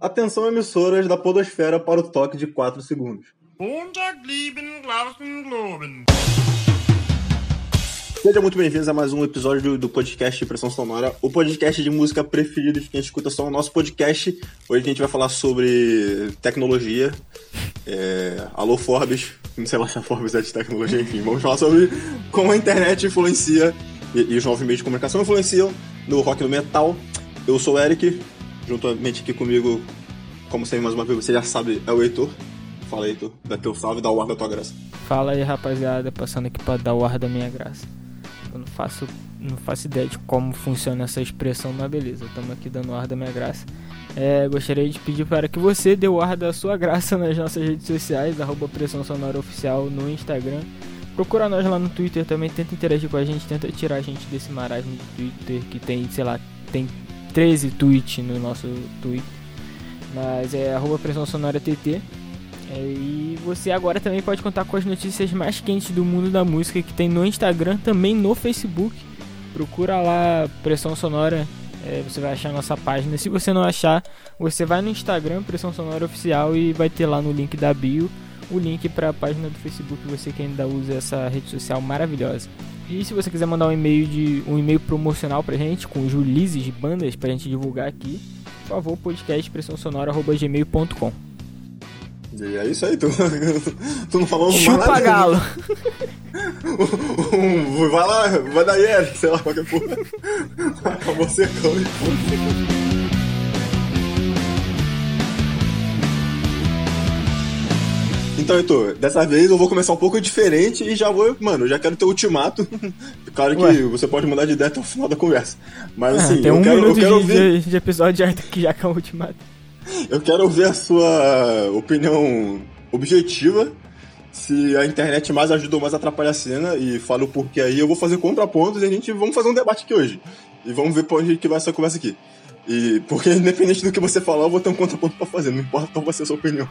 Atenção emissoras da podosfera para o toque de 4 segundos. Sejam muito bem-vindos a mais um episódio do podcast Pressão Sonora, o podcast de música preferido de quem escuta só o nosso podcast. Hoje a gente vai falar sobre tecnologia. É... Alô, Forbes. Não sei lá se a Forbes é de tecnologia, enfim. Vamos falar sobre como a internet influencia e, e os novos meios de comunicação influenciam no rock e no metal. Eu sou o Eric, juntamente aqui comigo, como sempre, mais uma vez, você já sabe, é o Heitor. Fala Heitor, dá teu salve, dá o ar da tua graça. Fala aí, rapaziada, passando aqui pra dar o ar da minha graça. Eu não faço, não faço ideia de como funciona essa expressão, mas beleza, estamos aqui dando o ar da minha graça. É, gostaria de pedir para que você dê o ar da sua graça nas nossas redes sociais, arroba Pressão Sonora Oficial no Instagram. Procura nós lá no Twitter também, tenta interagir com a gente, tenta tirar a gente desse marasmo de Twitter que tem, sei lá, tem 13 tweets no nosso Twitter. Mas é arroba Pressão Sonora TT. É, e você agora também pode contar com as notícias mais quentes do mundo da música que tem no Instagram, também no Facebook. Procura lá Pressão Sonora, é, você vai achar nossa página. Se você não achar, você vai no Instagram Pressão Sonora Oficial e vai ter lá no link da bio o link para a página do Facebook, você que ainda usa essa rede social maravilhosa. E se você quiser mandar um e-mail de um e-mail promocional pra gente com releases de bandas pra gente divulgar aqui, por favor, podcast pressãosonora@gmail.com. E é isso aí, tu, tu não falou Chupa mais nada. galo. Um, vai lá, vai daí, sei lá, qualquer porra. Acabou secando e Então, Heitor, dessa vez eu vou começar um pouco diferente e já vou, mano, eu já quero ter o ultimato. claro que Ué. você pode mudar de ideia até o final da conversa. Mas Ah, assim, tem eu um quero, eu quero de, ouvir. de, de episódio já que já é o ultimato. Eu quero ouvir a sua opinião objetiva. Se a internet mais ajuda ou mais atrapalha a cena e fala o porquê aí, eu vou fazer contrapontos e a gente vamos fazer um debate aqui hoje. E vamos ver pra onde que vai essa conversa aqui. E porque independente do que você falar, eu vou ter um contraponto pra fazer, não importa qual vai ser a sua opinião.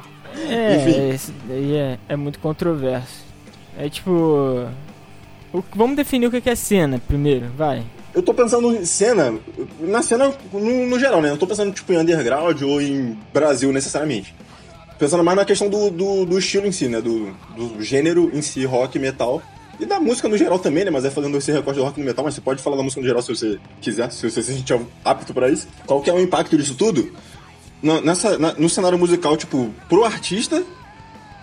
É, Enfim. é, é muito controverso. É tipo. o- vamos definir o que é cena primeiro, vai. Eu tô pensando em cena, na cena no, no geral, né? Eu não tô pensando tipo em underground ou em Brasil necessariamente. Pensando mais na questão do, do, do estilo em si, né? Do, do gênero em si, rock, metal. E da música no geral também, né? Mas é fazendo esse recorte do rock do metal, mas você pode falar da música no geral se você quiser, se você se sentir apto pra isso. Qual que é o impacto disso tudo? Na- nessa, na- no cenário musical, tipo, pro artista,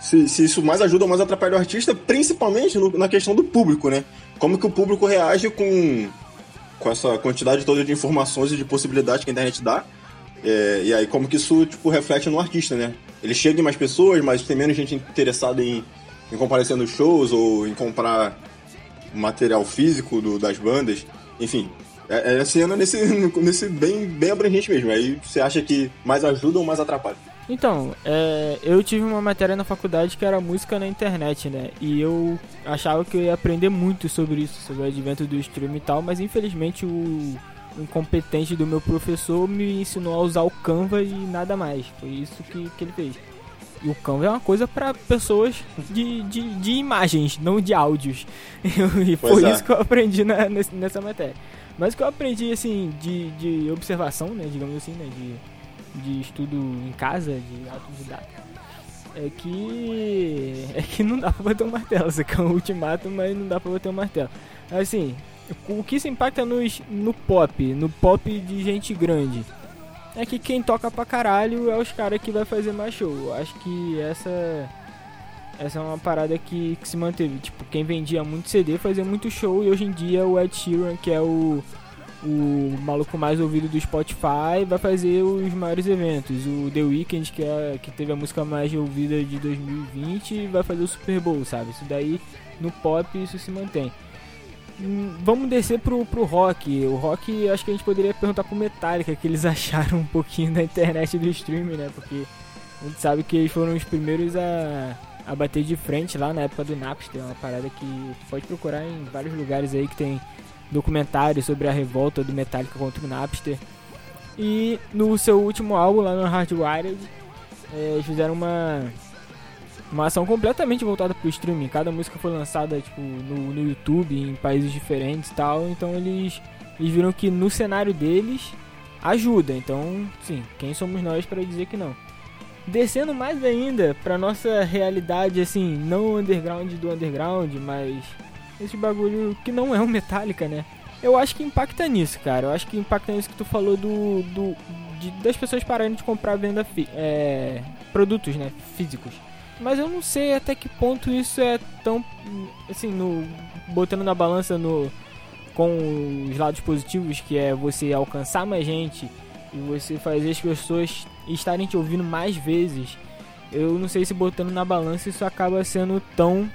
se, se isso mais ajuda ou mais atrapalha o artista, principalmente no- na questão do público, né? Como que o público reage com, com essa quantidade toda de informações e de possibilidades que a internet dá. É, e aí como que isso tipo, reflete no artista, né? Ele chega em mais pessoas, mas tem menos gente interessada em, em comparecer nos shows ou em comprar material físico do- das bandas. Enfim, é, é cena nesse, nesse bem, bem abrangente mesmo. Aí você acha que mais ajuda ou mais atrapalha? Então, é, eu tive uma matéria na faculdade que era música na internet, né? E eu achava que eu ia aprender muito sobre isso, sobre o advento do stream e tal, mas infelizmente o incompetente do meu professor me ensinou a usar o Canva e nada mais. Foi isso que, que ele fez. E o Canva é uma coisa para pessoas de, de, de imagens, não de áudios. e Pois foi é. isso que eu aprendi na, nessa matéria. Mas o que eu aprendi, assim, de, de observação, né? Digamos assim, né? De, de estudo em casa, de autodidata, é que. É que não dá pra bater um martelo. Isso aqui é um ultimato, mas não dá pra bater um martelo. Assim, o que se impacta nos, no pop, no pop de gente grande, é que quem toca pra caralho é os caras que vai fazer mais show. Acho que essa. Essa é uma parada que, que se manteve. Tipo, quem vendia muito CD fazia muito show e hoje em dia o Ed Sheeran, que é o, o maluco mais ouvido do Spotify, vai fazer os maiores eventos. O The Weeknd, que, é, que teve a música mais ouvida de 2020, vai fazer o Super Bowl, sabe? Isso daí no pop isso se mantém. Hum, Vamos descer pro, pro rock. O rock, acho que a gente poderia perguntar pro Metallica que eles acharam um pouquinho da internet do streaming, né? Porque a gente sabe que eles foram os primeiros a, a bater de frente lá na época do Napster. É uma parada que pode procurar em vários lugares aí que tem documentários sobre a revolta do Metallica contra o Napster. E no seu último álbum, lá no Hardwired, eh, eles fizeram uma, uma ação completamente voltada pro streaming. Cada música foi lançada tipo, no, no YouTube, em países diferentes e tal. Então eles, eles viram que no cenário deles ajuda. Então, sim, quem somos nós para dizer que não? Descendo mais ainda pra nossa realidade, assim, não underground do underground, mas esse bagulho que não é um Metallica, né? Eu acho que impacta nisso, cara. Eu acho que impacta nisso que tu falou do. do de, das pessoas pararem de comprar venda é, produtos, né? Físicos. Mas eu não sei até que ponto isso é tão. Assim, no, botando na balança no, com os lados positivos, que é você alcançar mais gente e você fazer as pessoas estarem te ouvindo mais vezes. Eu não sei se botando na balança isso acaba sendo tão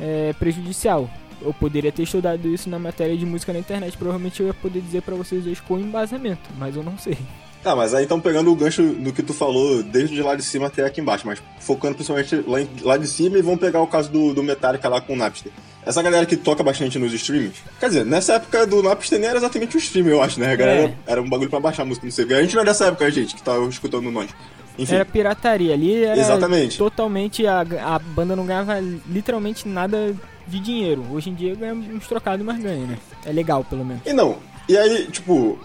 é, prejudicial eu poderia ter estudado isso na matéria de música na internet. Provavelmente eu ia poder dizer para vocês dois com embasamento, mas eu não sei. Tá, mas aí então pegando o gancho do que tu falou, desde lá de cima até aqui embaixo, mas focando principalmente lá, em, lá de cima e vamos pegar o caso do, do Metallica lá com o Napster. Essa galera que toca bastante nos streams, quer dizer, nessa época do Napster nem era exatamente o stream, eu acho, né? A galera é. era um bagulho pra baixar a música, não sei. A gente não é dessa época, gente, que tá escutando nós. Enfim. Era pirataria ali, era Exatamente. totalmente. A, a banda não ganhava literalmente nada de dinheiro. Hoje em dia ganha uns trocados, mas ganha, né? É legal, pelo menos. E não. E aí, tipo,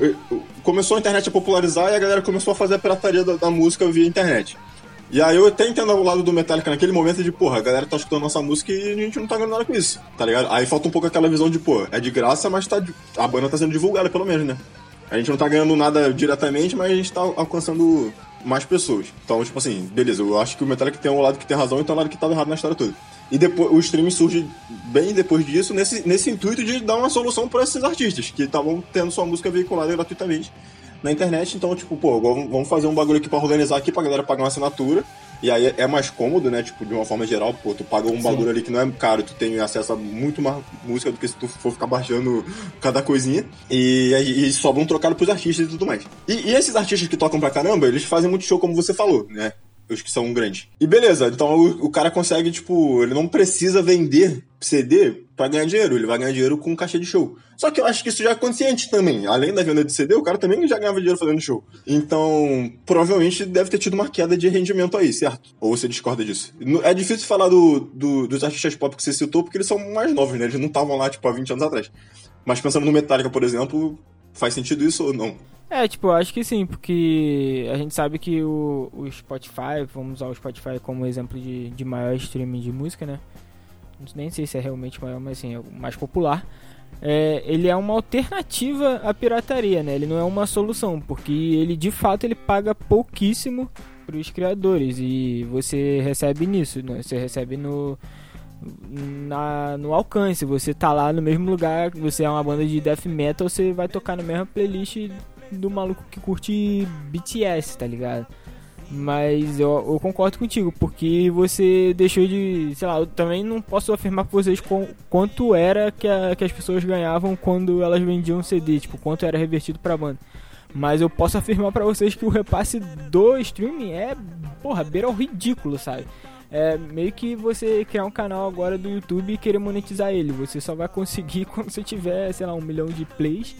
começou a internet a popularizar e a galera começou a fazer a pirataria da, da música via internet. E aí eu até entendo o lado do Metallica naquele momento de, porra, a galera tá escutando nossa música e a gente não tá ganhando nada com isso, tá ligado? Aí falta um pouco aquela visão de, pô, é de graça, mas tá, a banda tá sendo divulgada pelo menos, né? A gente não tá ganhando nada diretamente, mas a gente tá alcançando mais pessoas. Então, tipo assim, beleza, eu acho que o Metallica tem um lado que tem razão e tem um lado que tava errado na história toda. E depois o streaming surge bem depois disso, nesse, nesse intuito de dar uma solução para esses artistas que estavam tendo sua música veiculada gratuitamente na internet. Então, tipo, pô, vamos fazer um bagulho aqui pra organizar aqui pra galera pagar uma assinatura. E aí é mais cômodo, né? Tipo, de uma forma geral, pô, tu paga um bagulho ali que não é caro, tu tem acesso a muito mais música do que se tu for ficar baixando cada coisinha. E aí sobra um trocado pros artistas e tudo mais. E, e esses artistas que tocam pra caramba, eles fazem muito show, como você falou, né? Os que são grandes. E beleza, então o, o, cara consegue, tipo, ele não precisa vender CD para ganhar dinheiro, ele vai ganhar dinheiro com caixa de show. Só que eu acho que isso já é consciente também. Além da venda de CD, o cara também já ganhava dinheiro fazendo show. Então, provavelmente deve ter tido uma queda de rendimento aí, certo? Ou você discorda disso? É difícil falar do, do, dos artistas pop que você citou, porque eles são mais novos, né? Eles não estavam lá, tipo, há 20 anos atrás. Mas pensando no Metallica, por exemplo, faz sentido isso ou não? É, tipo, eu acho que sim, porque a gente sabe que o, o Spotify, vamos usar o Spotify como exemplo de, de maior streaming de música, né? Nem sei se é realmente maior, mas assim, é o mais popular. É, ele é uma alternativa à pirataria, né? Ele não é uma solução, porque ele de fato ele paga pouquíssimo para os criadores e você recebe nisso, né? Você recebe no na, no alcance, você tá lá no mesmo lugar, você é uma banda de death metal, você vai tocar na mesma playlist do maluco que curte BTS, tá ligado? Mas eu, eu, concordo contigo, porque você deixou de. Sei lá, eu também não posso afirmar pra vocês com, quanto era que, a, que as pessoas ganhavam quando elas vendiam CD, tipo, quanto era revertido pra banda. Mas eu posso afirmar para vocês que o repasse do streaming é, porra, beira o ridículo, sabe? É meio que você criar um canal agora do YouTube e querer monetizar ele. Você só vai conseguir quando você tiver, sei lá, um milhão de plays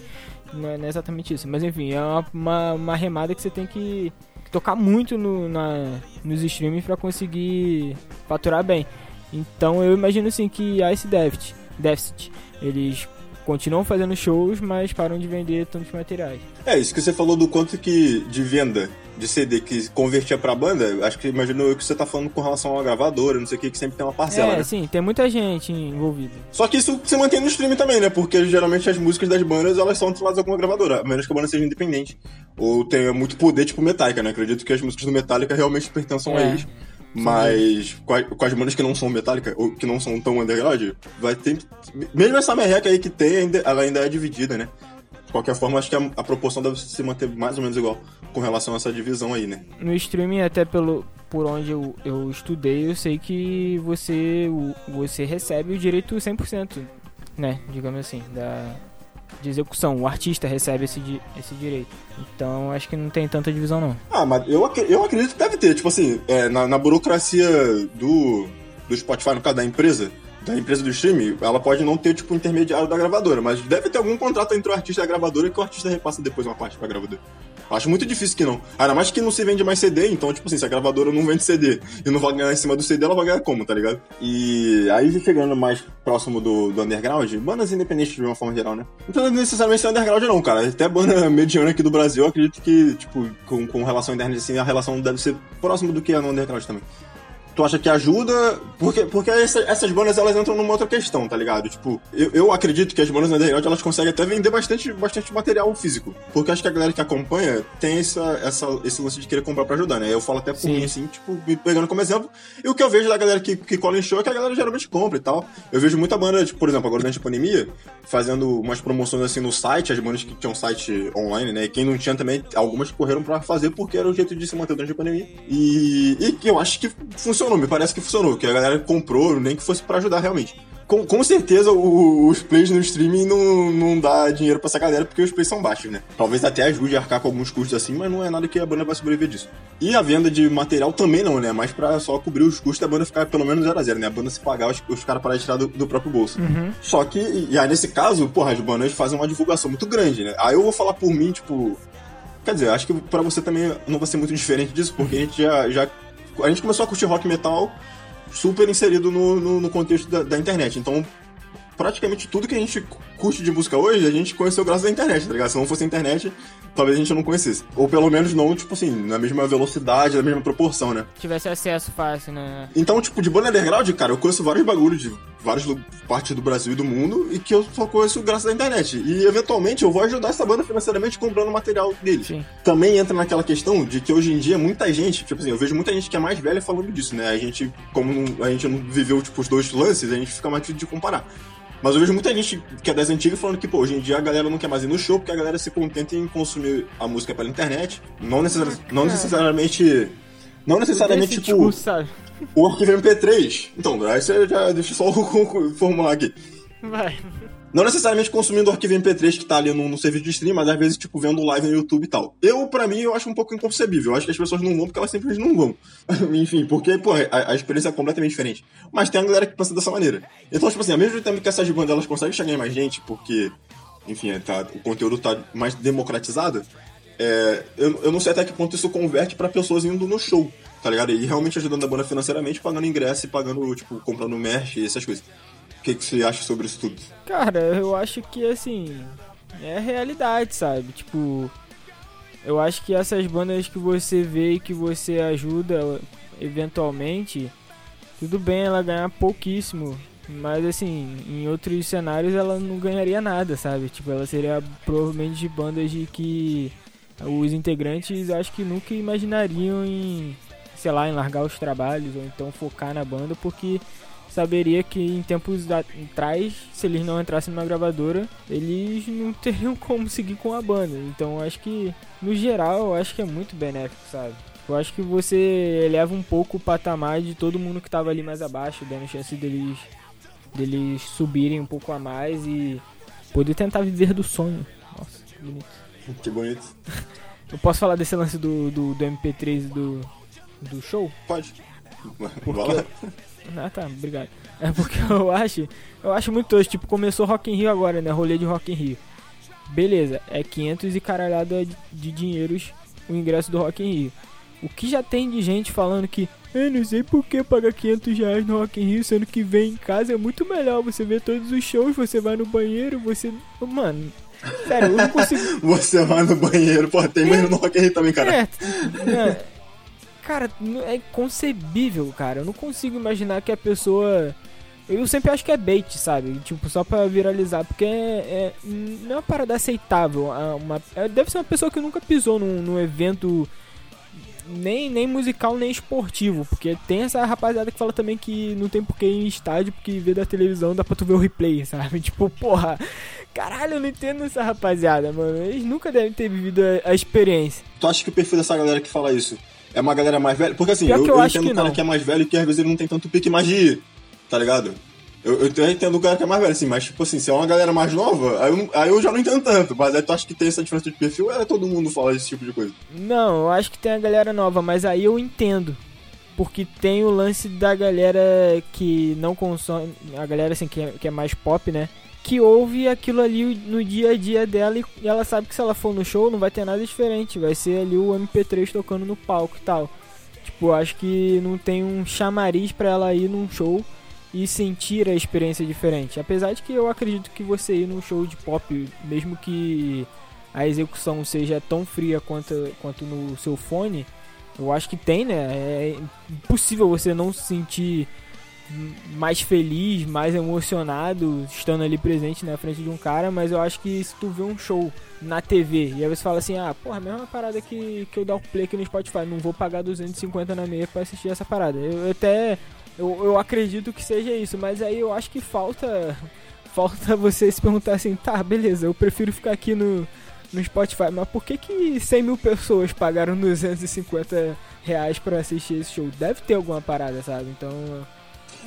não é, não é exatamente isso. Mas enfim, é uma, uma, uma remada que você tem que, tocar muito no, na, nos streams para conseguir faturar bem. Então eu imagino assim que Ice Deficit, Deficit eles continuam fazendo shows, mas param de vender tantos materiais. É, isso que você falou do quanto que de venda de CD que convertia pra banda, acho que imagino que você tá falando com relação à gravadora, não sei o que, que sempre tem uma parcela. É, né? sim, tem muita gente envolvida. Só que isso se mantém no stream também, né? Porque geralmente as músicas das bandas elas são atreladas a alguma gravadora, a menos que a banda seja independente. Ou tenha muito poder, tipo Metallica, né? Acredito que as músicas do Metallica realmente pertençam é. a eles. Mas com, a, com as bandas que não são Metallica, ou que não são tão underground, vai ter. Mesmo essa merreca aí que tem, ainda, ela ainda é dividida, né? De qualquer forma, acho que a, a, proporção deve se manter mais ou menos igual com relação a essa divisão aí, né? No streaming, até pelo por onde eu, eu estudei, eu sei que você, você recebe o direito 100%, né? Digamos assim, da, de execução. O artista recebe esse, esse direito. Então acho que não tem tanta divisão, não. Ah, mas eu, eu acredito que deve ter. Tipo assim, é, na, na, burocracia do, do Spotify, no caso da empresa, da empresa do streaming, ela pode não ter, tipo, intermediário da gravadora, mas deve ter algum contrato entre o artista e a gravadora que o artista repassa depois uma parte pra gravadora. Acho muito difícil que não. Ainda mais que não se vende mais CD, então, tipo assim, se a gravadora não vende CD e não vai ganhar em cima do CD, ela vai ganhar como, tá ligado? E aí chegando mais próximo do, do underground, bandas independentes de uma forma geral, né? Não precisa necessariamente ser underground, não, cara. Até banda mediana aqui do Brasil, acredito que, tipo, com, com relação interna, assim, a relação deve ser próximo do que é no underground também tu acha que ajuda? Porque, porque essa, essas bandas elas entram numa outra questão, tá ligado? Tipo, eu, eu acredito que as bandas underground elas conseguem até vender bastante, bastante material físico. Porque acho que a galera que acompanha tem essa, essa, esse lance de querer comprar pra ajudar, né? Eu falo até por Sim. mim, assim, tipo, me pegando como exemplo. E o que eu vejo da galera que, que cola em show é que a galera geralmente compra e tal. Eu vejo muita banda, tipo, por exemplo, agora durante a pandemia, fazendo umas promoções assim no site, as bandas que tinham site online, né? E quem não tinha também, algumas correram pra fazer porque era o jeito de se manter durante a pandemia. E, e eu acho que funciona funcionou, me parece que funcionou, que a galera comprou, nem que fosse para ajudar realmente. Com, com certeza o, os plays no streaming não, não dá dinheiro pra essa galera porque os plays são baixos, né? Talvez até ajude a arcar com alguns custos assim, mas não é nada que a banda vai sobreviver disso. E a venda de material também não, né? Mais pra só cobrir os custos da banda ficar pelo menos 0 a 0 né? A banda se pagar, os, os caras parar de tirar do, do próprio bolso. Uhum. Só que, e aí nesse caso, porra, as bandas fazem uma divulgação muito grande, né? Aí eu vou falar por mim, tipo. Quer dizer, acho que pra você também não vai ser muito diferente disso, porque a gente já, já a gente começou a curtir rock metal super inserido no, no, no contexto da, da, internet. Então, praticamente tudo que a gente curte de música hoje, a gente conheceu graças à internet, tá ligado? Se não fosse a internet, talvez a gente não conhecesse. Ou pelo menos não, tipo assim, na mesma velocidade, na mesma proporção, né? Tivesse acesso fácil, né? Então, tipo, de banda underground, cara, eu conheço vários bagulhos de várias partes do Brasil e do mundo e que eu só conheço graças à internet. E eventualmente eu vou ajudar essa banda financeiramente comprando material deles. Sim. Também entra naquela questão de que hoje em dia muita gente, tipo assim, eu vejo muita gente que é mais velha falando disso, né? A gente, como a gente não viveu, tipo, os dois lances, a gente fica mais difícil de comparar. Mas eu vejo muita gente que é das antigas falando que, pô, hoje em dia a galera não quer mais ir no show porque a galera se contenta em consumir a música pela internet. Não, necessari ah, não necessariamente. Não necessariamente, tipo. O arquivo MP3. Então, aí você já deixa só o formular aqui. Vai. Não necessariamente consumindo o arquivo MP3 que tá ali no, no, serviço de stream, mas às vezes, tipo, vendo live no YouTube e tal. Eu, pra mim, eu acho um pouco inconcebível. Eu acho que as pessoas não vão porque elas simplesmente não vão. Enfim, porque, pô, a, a, experiência é completamente diferente. Mas tem a galera que pensa dessa maneira. Então, tipo assim, ao mesmo tempo que essas bandas elas conseguem chegar em mais gente, porque, enfim, tá, o conteúdo tá mais democratizado, é, eu, eu não sei até que ponto isso converte para pessoas indo no show, tá ligado? E realmente ajudando a banda financeiramente, pagando ingresso e pagando, tipo, comprando merch e essas coisas que, que você acha sobre isso tudo? Cara, eu acho que assim. É realidade, sabe? Tipo. Eu acho que essas bandas que você vê e que você ajuda eventualmente, tudo bem ela ganhar pouquíssimo, mas assim, em outros cenários ela não ganharia nada, sabe? Tipo, ela seria provavelmente de bandas de que os integrantes acho que nunca imaginariam em, sei lá, em largar os trabalhos ou então focar na banda, porque saberia que em tempos atrás, se eles não entrassem numa gravadora, eles não teriam como seguir com a banda. Então acho que, no geral, eu acho que é muito benéfico, sabe? Eu acho que você eleva um pouco o patamar de todo mundo que estava ali mais abaixo, dando chance deles, deles subirem um pouco a mais e poder tentar viver do sonho. Nossa, que bonito. Que bonito. Eu posso falar desse lance do, do, do MP3 do, do show? Pode. Porque, ah, tá, obrigado. É porque eu acho, eu acho muito tosco, tipo, começou Rock in Rio agora, né, rolê de Rock in Rio. Beleza, é 500 e caralhada de, de dinheiros o ingresso do Rock in Rio. O que já tem de gente falando que eu não sei por que pagar 500 reais no Rock in Rio, sendo que vem em casa é muito melhor. Você vê todos os shows, você vai no banheiro, você. Mano, sério, eu não consigo. você vai no banheiro, pô, tem banheiro no Rock in Rio também, cara. É, é, Cara, é inconcebível, cara. Eu não consigo imaginar que a pessoa. Eu sempre acho que é bait, sabe? Tipo, só pra viralizar. Porque é, é não é uma parada aceitável. Uma, é, deve ser uma pessoa que nunca pisou num, num evento nem, nem musical nem esportivo. Porque tem essa rapaziada que fala também que não tem porquê ir em estádio, porque vê da televisão dá pra tu ver o replay, sabe? Tipo, porra, caralho, eu não entendo essa rapaziada, mano. Eles nunca devem ter vivido a, a experiência. Tu acha que o perfil dessa galera que fala isso é uma galera mais velha. Porque assim, eu, eu, eu entendo o cara não. que é mais velho que às vezes ele não tem tanto pique mais de ir, tá ligado? Eu, eu entendo o cara que é mais velho, assim, mas tipo assim, se é uma galera mais nova, aí eu, aí eu já não entendo tanto. Mas aí tu acha que tem essa diferença de perfil é todo mundo fala esse tipo de coisa? Não, eu acho que tem a galera nova, mas aí eu entendo. Porque tem o lance da galera que não consome. A galera assim, que é, que é mais pop, né? Que ouve aquilo ali no dia a dia dela e ela sabe que se ela for no show não vai ter nada diferente, vai ser ali o MP3 tocando no palco e tal. Tipo, acho que não tem um chamariz para ela ir num show e sentir a experiência diferente. Apesar de que eu acredito que você ir num show de pop, mesmo que a execução seja tão fria quanto, quanto no seu fone, eu acho que tem, né? É impossível você não se sentir mais feliz, mais emocionado estando ali presente na frente de um cara, mas eu acho que se tu vê um show na TV e aí você fala assim, ah, porra, a mesma parada que, que eu dar o play aqui no Spotify, não vou pagar 250 na meia pra assistir essa parada. Eu, eu até, eu, eu acredito que seja isso, mas aí eu acho que falta, falta você se perguntar assim, tá, beleza, eu prefiro ficar aqui no, no Spotify, mas por que que 100 mil pessoas pagaram 250 reais pra assistir esse show? Deve ter alguma parada, sabe? Então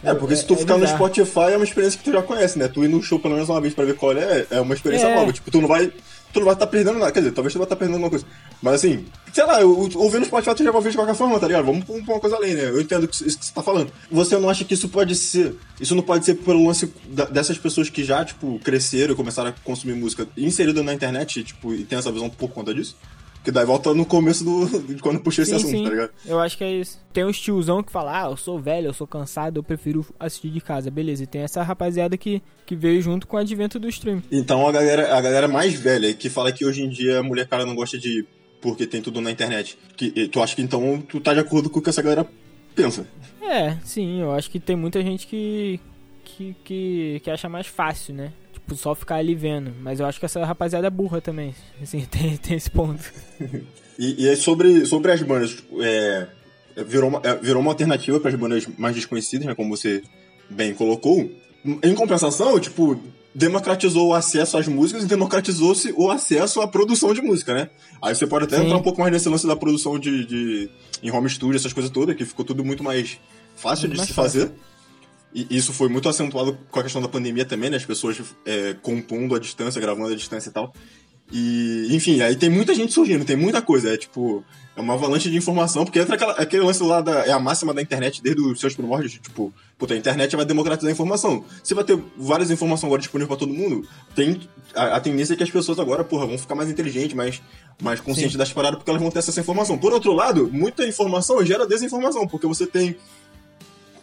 é, porque se tu é, ficar é no Spotify é uma experiência que tu já conhece, né? Tu ir no show pelo menos uma vez pra ver qual é, é uma experiência é. nova. Tipo, tu não vai. Tu não vai estar tá perdendo nada. Quer dizer, talvez tu vai estar tá perdendo alguma coisa. Mas assim, sei lá, ouvindo no Spotify tu já vai ouvir de qualquer forma, tá ligado? Vamos pra uma coisa além, né? Eu entendo isso que você tá falando. Você não acha que isso pode ser. Isso não pode ser pelo lance dessas pessoas que já, tipo, cresceram e começaram a consumir música inserida na internet, tipo, e tem essa visão por conta disso? Que daí volta no começo do, de quando eu puxei sim, esse assunto, sim. tá ligado? Eu acho que é isso. Tem uns tiozão que fala, ah, eu sou velho, eu sou cansado, eu prefiro assistir de casa. Beleza, e tem essa rapaziada que, que veio junto com o advento do stream. Então a galera, a galera mais velha que fala que hoje em dia a mulher cara não gosta de porque tem tudo na internet. Que, tu acha que então tu tá de acordo com o que essa galera pensa? É, sim, eu acho que tem muita gente que, que, que, que acha mais fácil, né? Tipo, só ficar ali vendo. Mas eu acho que essa rapaziada é burra também. Assim, tem, tem esse ponto. e, e é sobre, sobre as bandas. É, virou, uma, é, virou uma alternativa para as bandas mais desconhecidas, né? Como você bem colocou. Em compensação, tipo, democratizou o acesso às músicas e democratizou-se o acesso à produção de música, né? Aí você pode até Sim. entrar um pouco mais nesse lance da produção de, de em home studio, essas coisas todas, que ficou tudo muito mais fácil muito de mais se fácil. fazer. E isso foi muito acentuado com a questão da pandemia também, né? As pessoas é, compondo à distância, gravando à distância e tal. E, enfim, aí tem muita gente surgindo, tem muita coisa. É tipo, é uma avalanche de informação, porque entra aquela, aquele lance lá da. É a máxima da internet desde os seus primórdios. Tipo, puta, a internet vai democratizar a informação. Você vai ter várias informações agora disponíveis para todo mundo. Tem a, a, tendência é que as pessoas agora, porra, vão ficar mais inteligentes, mais, mais conscientes Sim. das paradas, porque elas vão ter essa informação. Por outro lado, muita informação gera desinformação, porque você tem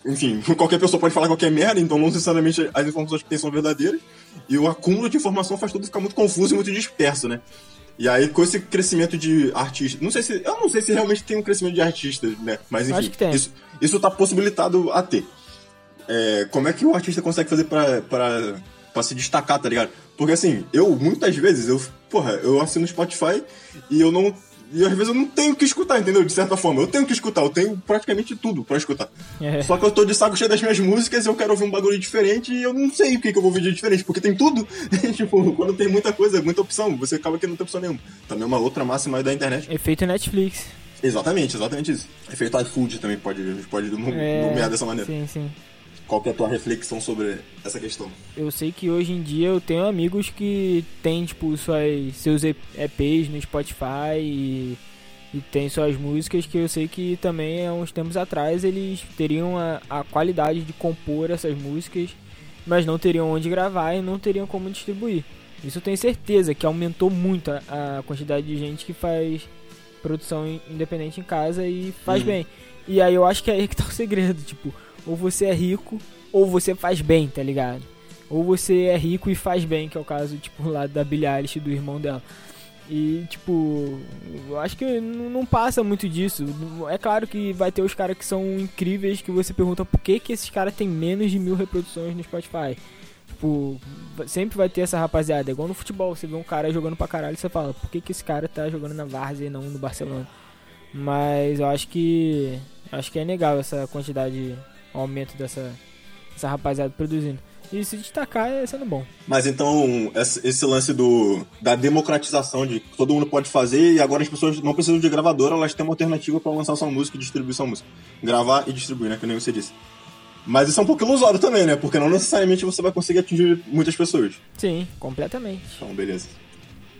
enfim, qualquer pessoa pode falar qualquer merda, então não necessariamente as informações que tem são verdadeiras. E o acúmulo de informação faz tudo ficar muito confuso e muito disperso, né? E aí, com esse crescimento de artistas. Não sei se. Eu não sei se realmente tem um crescimento de artistas, né? Mas enfim, isso, isso tá possibilitado a ter. É, como é que o artista consegue fazer pra, pra, pra se destacar, tá ligado? Porque assim, eu muitas vezes, eu, porra, eu assino Spotify e eu não e às vezes eu não tenho que escutar, entendeu? De certa forma. Eu tenho que escutar, eu tenho praticamente tudo pra escutar. É. Só que eu tô de saco cheio das minhas músicas e eu quero ouvir um bagulho diferente e eu não sei o que, que eu vou ouvir de diferente, porque tem tudo. tipo, quando tem muita coisa, muita opção, você acaba que não tem opção nenhuma. Também é uma outra máxima da internet. Efeito Netflix. Exatamente, exatamente isso. Efeito iFood também pode, pode é, nomear dessa maneira. Sim, sim. Qual é a tua reflexão sobre essa questão? Eu sei que hoje em dia eu tenho amigos que têm, tipo, suas, seus EPs no Spotify e, e tem suas músicas que eu sei que também há uns tempos atrás eles teriam a, a qualidade de compor essas músicas, mas não teriam onde gravar e não teriam como distribuir. Isso eu tenho certeza que aumentou muito a, a quantidade de gente que faz produção independente em casa e faz uhum. bem. E aí eu acho que é aí que tá o segredo, tipo ou você é rico, ou você faz bem, tá ligado? Ou você é rico e faz bem, que é o caso, tipo, lá da Billie Eilish do irmão dela. E, tipo, eu acho que não passa muito disso. É claro que vai ter os caras que são incríveis que você pergunta por que, que esses caras têm menos de mil reproduções no Spotify. Tipo, sempre vai ter essa rapaziada. É igual no futebol, você vê um cara jogando pra caralho e você fala, por que, que esse cara tá jogando na Várzea e não no Barcelona? Mas eu acho que. Acho que é legal essa quantidade o aumento dessa, dessa rapaziada produzindo. E se destacar é sendo bom. Mas então, esse lance do, da democratização de que todo mundo pode fazer e agora as pessoas não precisam de gravadora, elas têm uma alternativa para lançar sua música e distribuir sua música. Gravar e distribuir, né? Que nem você disse. Mas isso é um pouco ilusório também, né? Porque não necessariamente você vai conseguir atingir muitas pessoas. Sim, completamente. Então, beleza.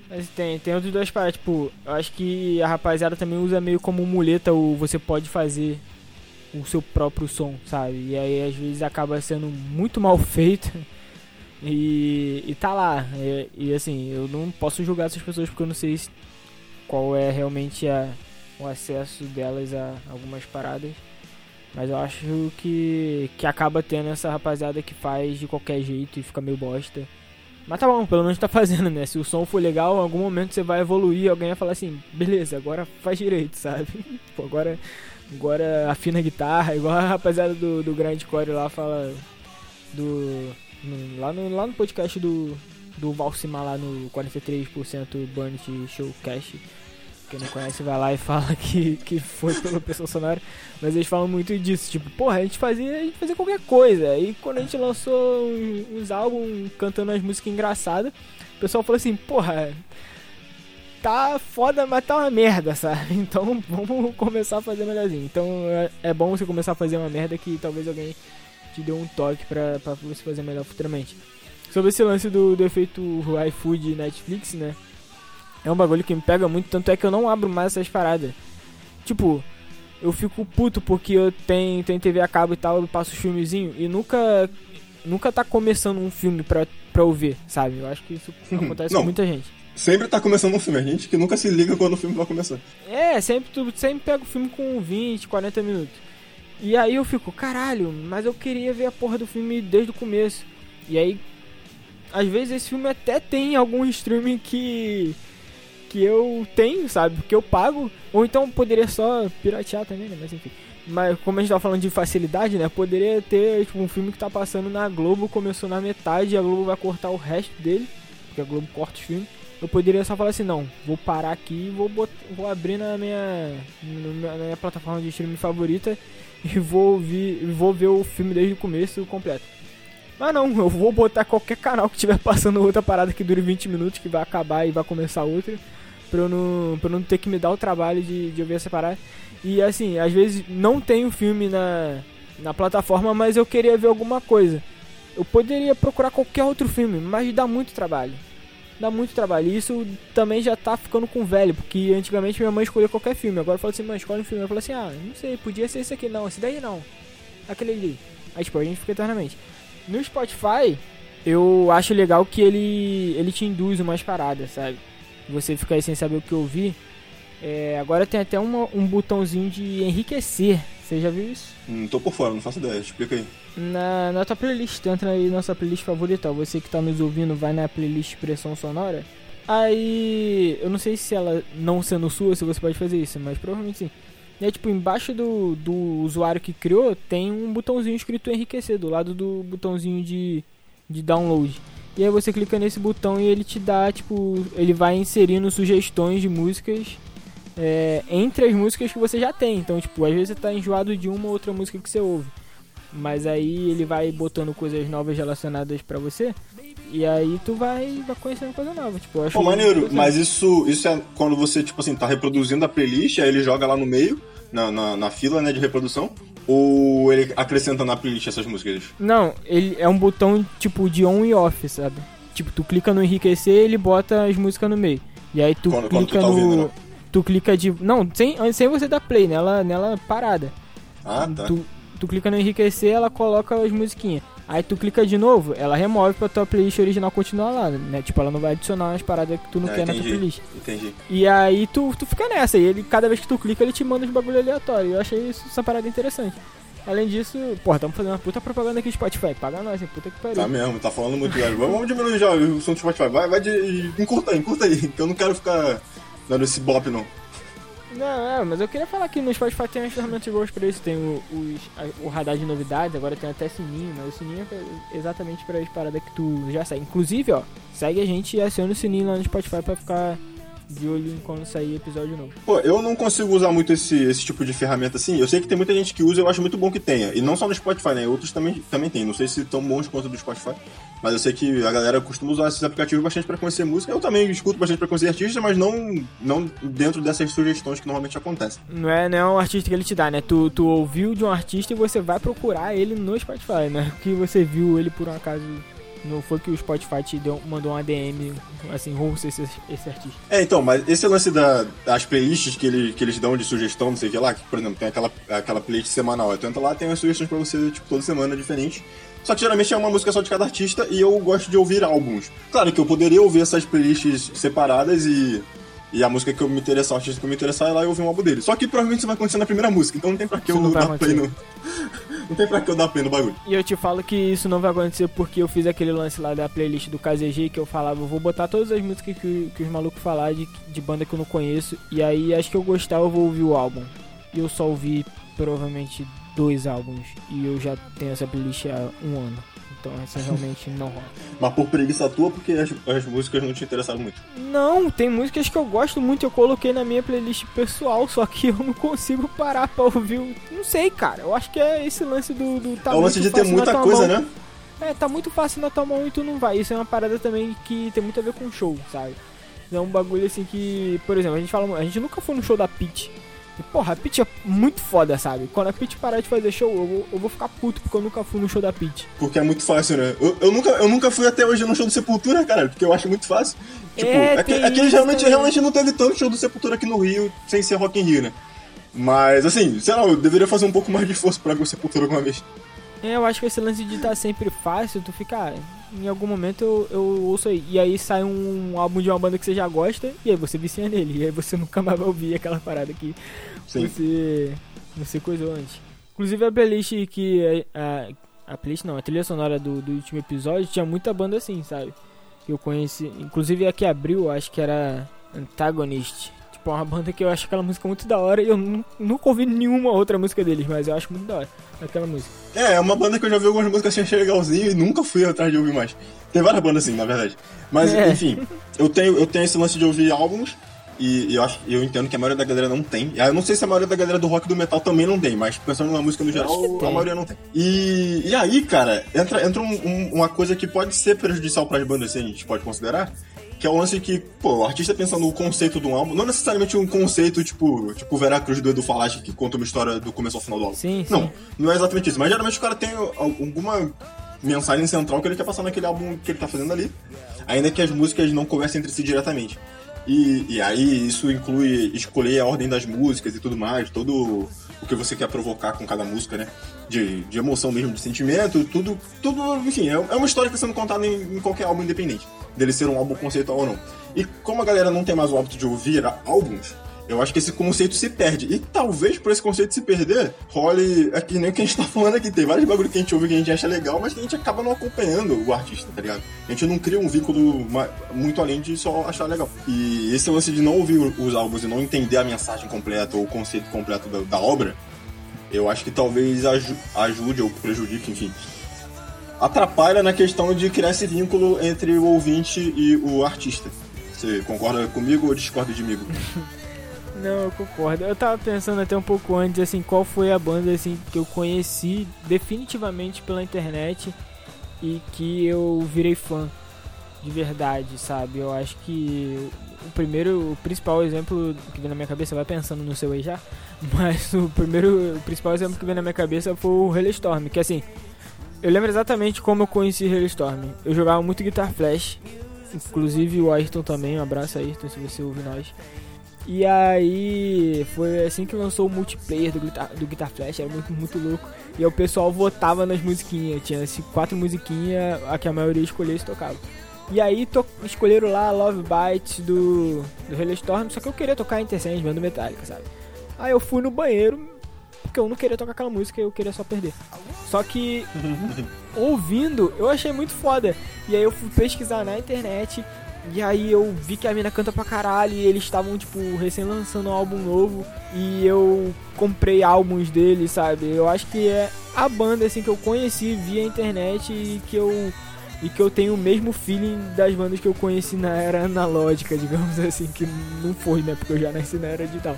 Mas tem, tem outros dois paradas, tipo, eu acho que a rapaziada também usa meio como muleta o você pode fazer o seu próprio som, sabe? E aí às vezes acaba sendo muito mal feito. E, e tá lá. E, e, assim, eu não posso julgar essas pessoas porque eu não sei qual é realmente a, o acesso delas a algumas paradas. Mas eu acho que, que acaba tendo essa rapaziada que faz de qualquer jeito e fica meio bosta. Mas tá bom, pelo menos tá fazendo, né? Se o som for legal, em algum momento você vai evoluir, alguém vai falar assim, beleza, agora faz direito, sabe? Pô, agora, agora afina a guitarra, igual a rapaziada do, do Grande Core lá fala do. No, lá, no, lá no podcast do, do Valsimar lá no 43% Burnt Showcast quem não conhece vai lá e fala que, que foi pela pessoa sonora. Mas eles falam muito disso, tipo, porra, a gente fazia, a gente fazia qualquer coisa. E quando a gente lançou uns, álbuns cantando as músicas engraçadas, o pessoal falou assim, porra, tá foda, mas tá uma merda, sabe? Então vamos começar a fazer melhorzinho. Então é, é bom você começar a fazer uma merda que talvez alguém te dê um toque pra, pra você fazer melhor futuramente. Sobre esse lance do, do efeito iFood Netflix, né? É um bagulho que me pega muito, tanto é que eu não abro mais essas paradas. Tipo, eu fico puto porque eu tenho, tenho TV a cabo e tal, eu passo filmezinho e nunca nunca tá começando um filme pra, pra eu ver, sabe? Eu acho que isso acontece com muita gente. Sempre tá começando um filme, a gente que nunca se liga quando o filme vai começar. É, sempre tu sempre pega o filme com 20, 40 minutos. E aí eu fico, caralho, mas eu queria ver a porra do filme desde o começo. E aí, às vezes esse filme até tem algum streaming que que eu tenho, sabe? Que eu pago. Ou então poderia só piratear também, né? Mas enfim. Mas como a gente tá falando de facilidade, né? Poderia ter tipo, um filme que tá passando na Globo, começou na metade a Globo vai cortar o resto dele. Porque a Globo corta os filmes. Eu poderia só falar assim, não, vou parar aqui e vou, vou abrir na minha, na minha plataforma de streaming favorita e vou, vi, vou ver o filme desde o começo completo. Mas não, eu vou botar qualquer canal que tiver passando outra parada que dure 20 minutos, que vai acabar e vai começar outra pra eu não, pra eu não ter que me dar o trabalho de, de ouvir essa parada. E assim, às vezes não tem o filme na, na plataforma, mas eu queria ver alguma coisa. Eu poderia procurar qualquer outro filme, mas dá muito trabalho. Dá muito trabalho. E isso também já tá ficando com velho, porque antigamente minha mãe escolhia qualquer filme. Agora fala assim, mãe, escolhe um filme. Eu falo assim, ah, não sei, podia ser esse aqui. Não, esse daí não. Aquele ali. Aí tipo, a gente fica eternamente. No Spotify, eu acho legal que ele, ele te induz umas paradas, sabe? você fica aí sem saber o que ouvir. É, agora tem até uma, um botãozinho de enriquecer. Você já viu isso? Não tô por fora, não faço ideia. Explica aí. Na, na tua playlist, entra aí na nossa playlist favorita. Você que tá nos ouvindo, vai na playlist Pressão Sonora. Aí, eu não sei se ela não sendo sua, se você pode fazer isso, mas provavelmente sim. E aí, tipo, embaixo do, do usuário que criou, tem um botãozinho escrito enriquecer, do lado do botãozinho de, de download. E aí você clica nesse botão e ele te dá, tipo, ele vai inserindo sugestões de músicas é, entre as músicas que você já tem. Então, tipo, às vezes você tá enjoado de uma ou outra música que você ouve. Mas aí ele vai botando coisas novas relacionadas para você. E aí tu vai, vai conhecendo coisa nova. Tipo, acho Pô, maneiro, mas isso, isso é quando você, tipo assim, tá reproduzindo a playlist, aí ele joga lá no meio, na, na, na fila, né, de reprodução. Ou ele acrescenta na playlist essas músicas? Não, ele é um botão tipo de on e off, sabe? Tipo, tu clica no enriquecer ele bota as músicas no meio. E aí tu quando, clica quando tu tá no. Ouvindo, né? Tu clica de. Não, sem, sem você dar play, nela, nela parada. Ah, tá. Tu, tu clica no enriquecer, ela coloca as musiquinhas. Aí tu clica de novo, ela remove pra tua playlist original continuar lá, né? Tipo, ela não vai adicionar umas paradas que tu não ah, quer entendi, na tua playlist. Entendi. E aí tu, tu fica nessa, e ele, cada vez que tu clica, ele te manda os bagulho aleatório. Eu achei isso, essa parada interessante. Além disso, porra, estamos fazendo uma puta propaganda aqui no Spotify. Paga nós, hein? Puta que pariu. Tá mesmo, tá falando muito, velho. Vamos diminuir já o som do Spotify. Vai, vai de. Encurta aí, encurta aí. Que eu não quero ficar dando esse bop, não. Não, é, mas eu queria falar que no Spotify tem as ferramentas boas pra isso. Tem o, o radar de novidades, agora tem até sininho, mas o sininho é exatamente para as paradas que tu já segue. Inclusive, ó, segue a gente e aciona o sininho lá no Spotify pra ficar de olho quando sair episódio novo. Pô, eu não consigo usar muito esse, esse tipo de ferramenta assim. Eu sei que tem muita gente que usa, eu acho muito bom que tenha. E não só no Spotify, né? Outros também, também tem. Não sei se tão bons quanto do Spotify. Mas eu sei que a galera costuma usar esses aplicativos bastante para conhecer música. Eu também escuto bastante para conhecer artistas, mas não, não dentro dessas sugestões que normalmente acontecem. Não é, não é um artista que ele te dá, né? Tu, tu ouviu de um artista e você vai procurar ele no Spotify, né? Que você viu ele por um acaso Não foi que o Spotify te deu, mandou um ADM, assim, ouça esse, esse artista. É, então, mas esse lance da, das playlists que, ele, que eles dão de sugestão, não sei o que lá, que, por exemplo, tem aquela, aquela playlist semanal. Tu entra lá, tem as sugestões pra você, tipo, toda semana diferente. Só que geralmente é uma música só de cada artista e eu gosto de ouvir álbuns. Claro que eu poderia ouvir essas playlists separadas e e a música que eu me interessar, o artista que eu me interessar, é lá eu ouvir um álbum dele. Só que provavelmente isso vai acontecer na primeira música, então não tem pra que eu dar play no. Não tem pra que eu dar play no bagulho. E eu te falo que isso não vai acontecer porque eu fiz aquele lance lá da playlist do KZG que eu falava, eu vou botar todas as músicas que, que os malucos falaram de, de banda que eu não conheço. E aí as que eu gostar eu vou ouvir o álbum. E eu só ouvi provavelmente dois álbuns. E eu já tenho essa playlist há um ano. Então realmente não rola. Mas por preguiça tua, porque as, as músicas não te interessaram muito. Não, tem músicas que eu gosto muito, eu coloquei na minha playlist pessoal, só que eu não consigo parar pra ouvir. Não sei, cara. Eu acho que é esse lance do. do tá é o lance de ter muita coisa, mão. né? É, tá muito fácil na tua mão e tu não vai. Isso é uma parada também que tem muito a ver com show, sabe? É um bagulho assim que, por exemplo, a gente fala, a gente nunca foi no show da Peach. E, porra, a Peach é muito foda, sabe? Quando a Peach parar de fazer show, eu vou, eu vou ficar puto porque eu nunca fui no show da Peach. Porque é muito fácil, né? Eu, eu nunca, eu nunca fui até hoje no show do Sepultura, cara, porque eu acho muito fácil. Tipo, É, é, tem é isso realmente, também. realmente não teve tanto show do Sepultura aqui no Rio, sem ser Rock in Rio, né? Mas, assim, sei lá, eu deveria fazer um pouco mais de esforço pra ver o Sepultura alguma vez. É, eu acho que esse lance de estar sempre fácil, tu fica, ah, em algum momento eu, eu ouço aí. E aí sai um álbum de uma banda que você já gosta, e aí você vicia nele. E aí você nunca mais vai ouvir aquela parada que Sim. você, você coisou antes. Inclusive a playlist que. A, a playlist não, a trilha sonora do, do último episódio tinha muita banda assim, sabe? Que eu conheci. Inclusive a que abriu, acho que era Antagonist. Tipo, uma banda que eu acho aquela música muito da hora e eu nu- nunca ouvi nenhuma outra música deles, mas eu acho muito da hora aquela música. É, é uma banda que eu já vi algumas músicas assim, achei legalzinho e nunca fui atrás de ouvir mais. Tem várias bandas assim, na verdade. Mas, É. enfim, eu tenho, eu tenho esse lance de ouvir álbuns e, e eu, acho, eu entendo que a maioria da galera não tem. Eu não sei se a maioria da galera do rock e do metal também não tem, mas pensando na música no geral, a maioria não tem. E, e aí, cara, entra, entra um- um- uma coisa que pode ser prejudicial pras bandas, assim, a gente pode considerar, que é o lance que, pô, o artista pensa no conceito de um álbum, não necessariamente um conceito tipo, tipo Veracruz do Edu Falache, que conta uma história do começo ao final do álbum. Sim, sim. Não, não é exatamente isso. Mas geralmente o cara tem al- alguma mensagem central que ele quer passar naquele álbum que ele tá fazendo ali. Ainda que as músicas não conversem entre si diretamente. E, e aí isso inclui escolher a ordem das músicas e tudo mais, todo o que você quer provocar com cada música, né? De, de emoção mesmo, de sentimento, tudo, tudo, enfim, é, é uma história que está sendo contada em, em qualquer álbum independente, dele ser um álbum conceitual ou não. E como a galera não tem mais o hábito de ouvir álbuns, eu acho que esse conceito se perde. E talvez por esse conceito se perder, role. É que nem o que a gente tá falando aqui. Tem vários bagulho que a gente ouve que a gente acha legal, mas que a gente acaba não acompanhando o artista, tá ligado? A gente não cria um vínculo muito além de só achar legal. E esse lance de não ouvir os álbuns e não entender a mensagem completa ou o conceito completo da, da obra, eu acho que talvez aju- ajude ou prejudique, enfim. Atrapalha na questão de criar esse vínculo entre o ouvinte e o artista. Você concorda comigo ou discorda de mim? Não, eu concordo. Eu tava pensando até um pouco antes, assim, qual foi a banda, assim, que eu conheci definitivamente pela internet e que eu virei fã de verdade, sabe? Eu acho que o primeiro, o principal exemplo que vem na minha cabeça, vai pensando no seu aí já, mas o primeiro, o principal exemplo que vem na minha cabeça foi o Hailstorm, que assim, eu lembro exatamente como eu conheci Hailstorm. Eu jogava muito Guitar Flash, inclusive o Ayrton também, um abraço Ayrton se você ouvir nós. E aí foi assim que lançou o multiplayer do Guitar, do Guitar Flash, era muito, muito louco. E aí o pessoal votava nas musiquinhas, tinha assim, quatro musiquinhas, a que a maioria escolhia e tocava. E aí to escolheram lá Love Bites do, do Hailstorm, só que eu queria tocar Enter Sandman do Metallica, sabe? Aí eu fui no banheiro, porque eu não queria tocar aquela música, eu queria só perder. Só que ouvindo, eu achei muito foda. E aí eu fui pesquisar na internet. E aí eu vi que a mina canta pra caralho e eles estavam, tipo, recém lançando um álbum novo. E eu comprei álbuns deles, sabe? Eu acho que é a banda, assim, que eu conheci via internet e que eu... E que eu tenho o mesmo feeling das bandas que eu conheci na era analógica, digamos assim, que não foi, né? Porque eu já nasci na era digital.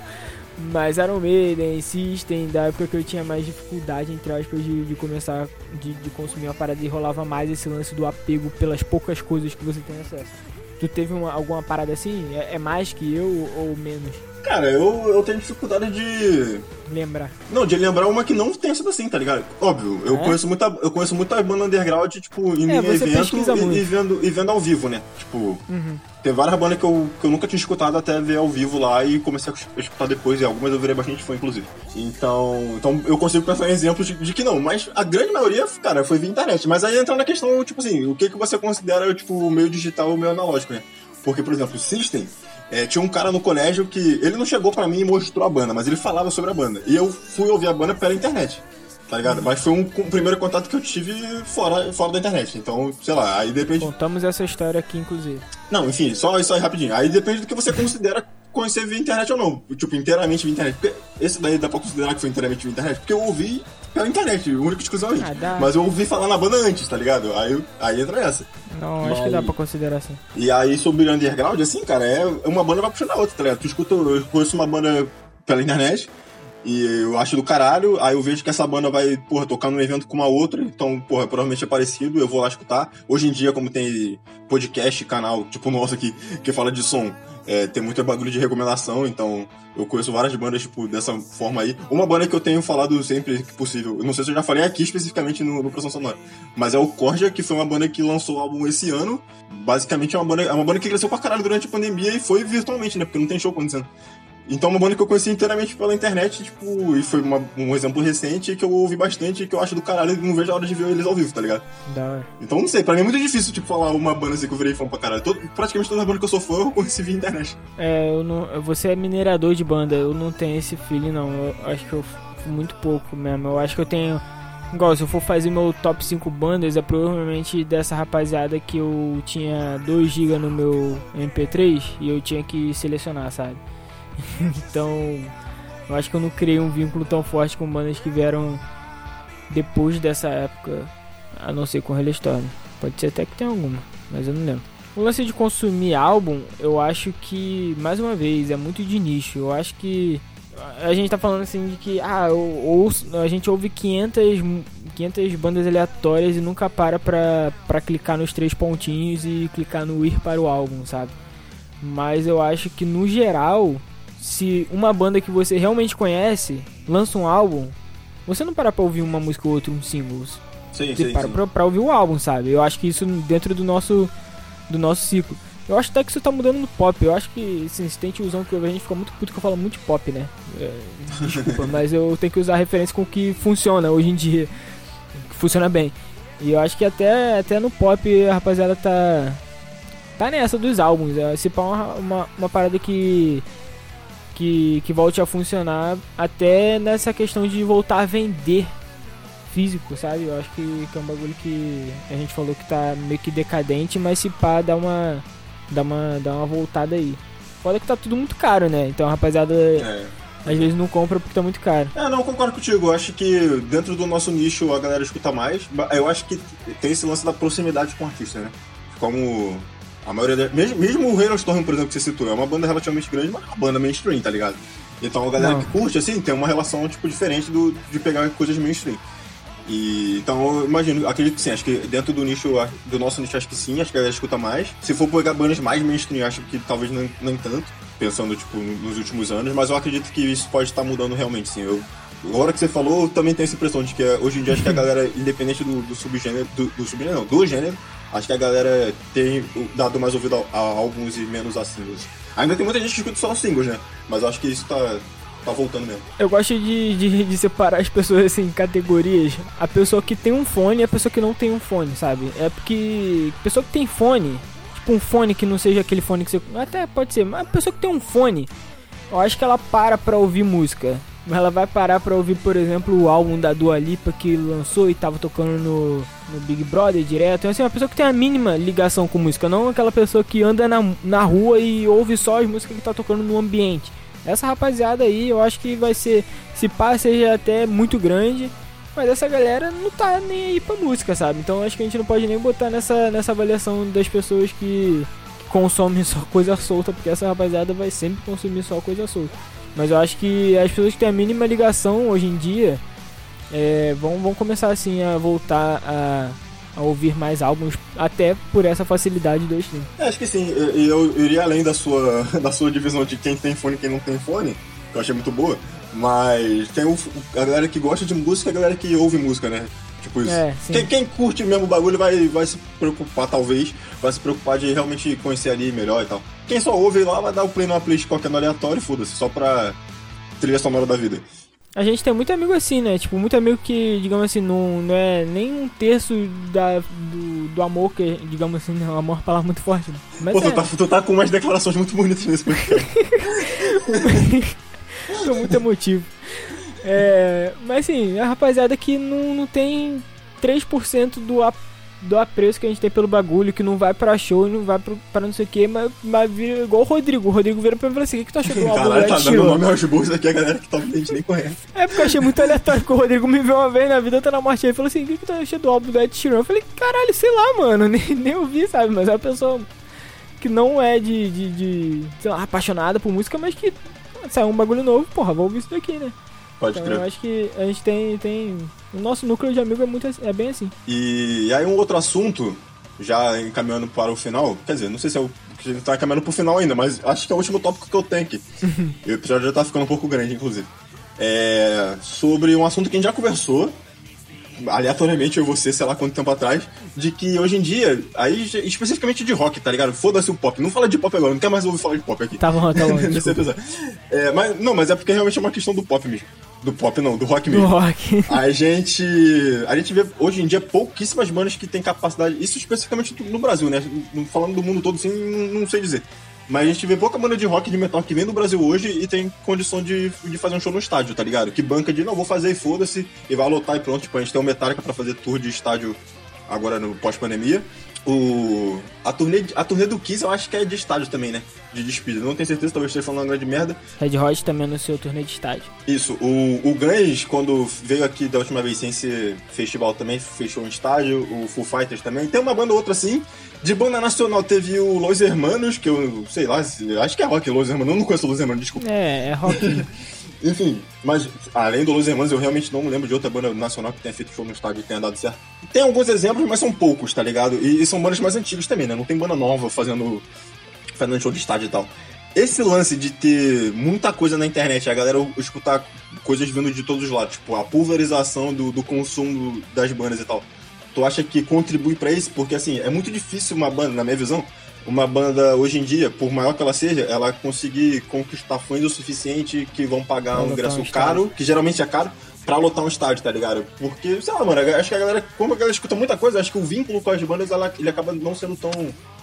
Mas Iron Maiden, System, da época que eu tinha mais dificuldade, entre aspas, de, de começar de, de consumir uma parada e rolava mais esse lance do apego pelas poucas coisas que você tem acesso. Tu teve uma- alguma parada assim? É, é mais que eu ou menos? Cara, eu, eu tenho dificuldade de. Lembrar. Não, de lembrar uma que não tenha sido assim, tá ligado? Óbvio, eu É? conheço muita. Eu conheço muita banda underground, tipo, em É, evento e, e vendo, e vendo ao vivo, né? Tipo, Uhum. tem várias bandas que eu, que eu nunca tinha escutado até ver ao vivo lá e comecei a escutar depois, e algumas eu virei bastante fã, inclusive. Então, então eu consigo pensar em exemplos de, de que não, mas a grande maioria, cara, foi via internet. Mas aí entra na questão, tipo assim, o que, que você considera, tipo, meio digital ou meio analógico, né? Porque, por exemplo, o System, é, tinha um cara no colégio que. Ele não chegou pra mim e mostrou a banda, mas ele falava sobre a banda. E eu fui ouvir a banda pela internet. Tá ligado? Mas foi um, um primeiro contato que eu tive fora, fora da internet. Então, sei lá, aí depende. Contamos essa história aqui, inclusive. Não, enfim, só isso aí rapidinho. Aí depende do que você considera conhecer via internet ou não. Tipo, inteiramente via internet. Porque esse daí dá pra considerar que foi inteiramente via internet, porque eu ouvi pela internet, o único exclusivamente. Ah. Mas eu ouvi falar na banda antes, tá ligado? Aí, aí entra essa. Não, acho que Mas- dá pra considerar assim. E aí, sobre o underground, assim, cara, é uma banda vai puxando a outra, tá ligado? Tu escuta, eu conheço uma banda pela internet e eu acho do caralho, aí eu vejo que essa banda vai, porra, tocar num evento com uma outra, então, porra, provavelmente é parecido, eu vou lá escutar. Hoje em dia, como tem podcast, canal, tipo o nosso aqui, que fala de som, é, tem muito bagulho de recomendação, então eu conheço várias bandas, tipo, dessa forma aí. Uma banda que eu tenho falado sempre que possível, eu não sei se eu já falei aqui especificamente no, no Produção Sonora, mas é o Corja, que foi uma banda que lançou o álbum esse ano. Basicamente é uma banda, é uma banda que cresceu pra caralho durante a pandemia e foi virtualmente, né? Porque não tem show acontecendo. Então é uma banda que eu conheci inteiramente pela internet, tipo, e foi uma- um exemplo recente que eu ouvi bastante e que eu acho do caralho e não vejo a hora de ver eles ao vivo, tá ligado? Da. Então não sei, pra mim é muito difícil, tipo, falar uma banda assim que eu virei fã pra caralho. Todo- praticamente toda banda que eu sou fã eu conheci via internet. É, eu não, você é minerador de banda, eu não tenho esse feeling não. Eu acho que eu muito pouco mesmo. Eu acho que eu tenho. Igual, se eu for fazer meu top 5 bandas, é provavelmente dessa rapaziada que eu tinha 2 GB no meu MP3 e eu tinha que selecionar, sabe? então, eu acho que eu não criei um vínculo tão forte com bandas que vieram depois dessa época, a não ser com Hellstorm. Pode ser até que tenha alguma, mas eu não lembro. O lance de consumir álbum, eu acho que, mais uma vez, é muito de nicho. Eu acho que a gente tá falando assim de que ah, eu ouço- a gente ouve 500, mu- 500 bandas aleatórias e nunca para pra, pra clicar nos três pontinhos e clicar no ir para o álbum, sabe? Mas eu acho que no geral, se uma banda que você realmente conhece lança um álbum, você não para pra ouvir uma música ou outra, um singles. Sim, Você para pra, pra ouvir o álbum, sabe? Eu acho que isso dentro do nosso, do nosso ciclo. Eu acho até que isso tá mudando no pop. Eu acho que, assim, se tem tiozão que a gente fica muito puto que eu falo muito pop, né? É, desculpa, mas eu tenho que usar referência com o que funciona hoje em dia. Que funciona bem. E eu acho que até, até no pop a rapaziada tá. Tá nessa dos álbuns. É, se pá uma, uma, uma parada que. Que, que volte a funcionar até nessa questão de voltar a vender físico, sabe? Eu acho que, que é um bagulho que a gente falou que tá meio que decadente, mas se pá, dá uma, dá uma, dá uma voltada aí. Foda que tá tudo muito caro, né? Então a rapaziada É. às vezes não compra porque tá muito caro. É, não, concordo contigo. Eu acho que dentro do nosso nicho a galera escuta mais. Eu acho que tem esse lance da proximidade com o artista, né? Como a maioria da... mesmo, mesmo o Hailstorm, por exemplo, que você citou, é uma banda relativamente grande, mas é uma banda mainstream, tá ligado? Então a galera Não. que curte, assim, tem uma relação, tipo, diferente do, de pegar coisas mainstream. E, então eu imagino, acredito que sim, acho que dentro do nicho, do nosso nicho, acho que sim, acho que a galera escuta mais. Se for pegar bandas mais mainstream, acho que talvez nem, nem tanto, pensando, tipo, nos últimos anos, mas eu acredito que isso pode estar mudando realmente, sim. Eu, agora que você falou, eu também tenho essa impressão de que eh, hoje em dia acho que a galera, independente do, do subgênero, do, do subgênero não, do gênero, acho que a galera tem dado mais ouvido a, a álbuns e menos a singles. Ainda tem muita gente que escuta só singles, né? Mas acho que isso tá, tá voltando mesmo. Eu gosto de, de, de separar as pessoas assim, em categorias. A pessoa que tem um fone e a pessoa que não tem um fone, sabe? É porque pessoa que tem fone, tipo um fone que não seja aquele fone que você. Até pode ser, mas a pessoa que tem um fone, eu acho que ela para pra ouvir música. Mas ela vai parar pra ouvir, por exemplo, o álbum da Dua Lipa que lançou e tava tocando no, no Big Brother direto. Então, assim, uma pessoa que tem a mínima ligação com música, não aquela pessoa que anda na, na rua e ouve só as músicas que tá tocando no ambiente. Essa rapaziada aí, eu acho que vai ser, se pá, seja até muito grande, mas essa galera não tá nem aí pra música, sabe? Então acho que a gente não pode nem botar nessa, nessa avaliação das pessoas que, que consomem só coisa solta, porque essa rapaziada vai sempre consumir só coisa solta. Mas eu acho que as pessoas que têm a mínima ligação hoje em dia é, vão, vão começar assim a voltar a, a ouvir mais álbuns, até por essa facilidade do stream. É, acho que sim. Eu, eu, iria além da sua, da sua divisão de quem tem fone e quem não tem fone, que eu achei muito boa. Mas tem o, a galera que gosta de música e a galera que ouve música, né? Tipo isso. É, quem, quem, curte mesmo o bagulho vai, vai se preocupar, talvez, vai se preocupar de realmente conhecer ali melhor e tal. Quem só ouve lá vai dar o play numa playlist qualquer no aleatório, foda-se, só pra trilha sonora da vida. A gente tem muito amigo assim, né? Tipo, muito amigo que, digamos assim, não, não é nem um terço da, do, do amor, que, digamos assim, não, amor é uma palavra muito forte. Né? Mas Pô, é. tu, tá, tu tá com umas declarações muito bonitas nesse podcast. Tô muito emotivo. É, mas assim, a rapaziada que não, não tem 3% do, do apreço que a gente tem pelo bagulho, que não vai pra show, não vai pro, pra não sei o que, mas, mas vira igual o Rodrigo. O Rodrigo vira pra mim e fala assim: o que, que tu achou do álbum Caralho, tá dando nome aos bolsos aqui, a galera que talvez a gente nem conhece. É porque eu achei muito aleatório que o Rodrigo me viu uma vez na vida, tá na morte aí, falou assim: o que, que tu achou do álbum do Ed Sheeran? Eu falei: caralho, sei lá, mano, nem, nem ouvi, sabe? Mas é uma pessoa que não é de, de, de sei lá, apaixonada por música, mas que saiu um bagulho novo, porra, vou ouvir isso daqui, né? Pode então, crer. eu acho que a gente tem, tem. O nosso núcleo de amigo é, muito, é bem assim. E aí, um outro assunto, já encaminhando para o final, quer dizer, não sei se é o que a gente tá encaminhando para o final ainda, mas acho que é o último tópico que eu tenho aqui. o episódio já tá ficando um pouco grande, inclusive. É sobre um assunto que a gente já conversou, aleatoriamente eu você, sei lá quanto tempo atrás, de que hoje em dia, aí especificamente de rock, tá ligado? Foda-se o pop. Não fala de pop agora, não quer mais ouvir falar de pop aqui. Tá bom, tá bom. É, mas, não, mas é porque realmente é uma questão do pop mesmo. Do pop não, do rock mesmo. Do rock. A gente. A gente vê hoje em dia pouquíssimas bandas que têm capacidade. Isso especificamente no Brasil, né? Falando do mundo todo assim, não sei dizer. Mas a gente vê pouca banda de rock de metal que vem do Brasil hoje e tem condição de, de fazer um show no estádio, tá ligado? Que banca de não, vou fazer e foda-se, e vai lotar e pronto. Tipo, a gente tem o Metallica pra fazer tour de estádio agora no pós-pandemia. O. A turnê, a turnê do Kiss eu acho que é de estádio também, né? De despedida. Não tenho certeza, talvez esteja falando uma grande merda. Red Hot também no seu turnê de estádio. Isso. O, o Guns, quando veio aqui da última vez sem ser festival também, fechou um estádio. O Full Fighters também. Tem uma banda ou outra assim. De banda nacional teve o Los Hermanos, que eu sei lá, acho que é rock Los Hermanos. Eu não conheço Los Hermanos, desculpa. É, é rock. Enfim, mas além do Los Hermanos, eu realmente não lembro de outra banda nacional que tenha feito show no estádio e tenha dado certo. Tem alguns exemplos, mas são poucos, tá ligado? E, e são bandas mais antigas também, né? Não tem banda nova fazendo, fazendo show de estádio e tal. Esse lance de ter muita coisa na internet, a galera escutar coisas vindo de todos os lados, tipo a pulverização do, do consumo das bandas e tal. Tu acha que contribui para isso? Porque assim, é muito difícil uma banda, na minha visão, uma banda hoje em dia, por maior que ela seja, ela conseguir conquistar fãs o suficiente que vão pagar Pra um ingresso um caro, que geralmente é caro, pra lotar um estádio, tá ligado? Porque, sei lá, mano, acho que a galera, como a galera escuta muita coisa, acho que o vínculo com as bandas, ela, ele acaba não sendo tão,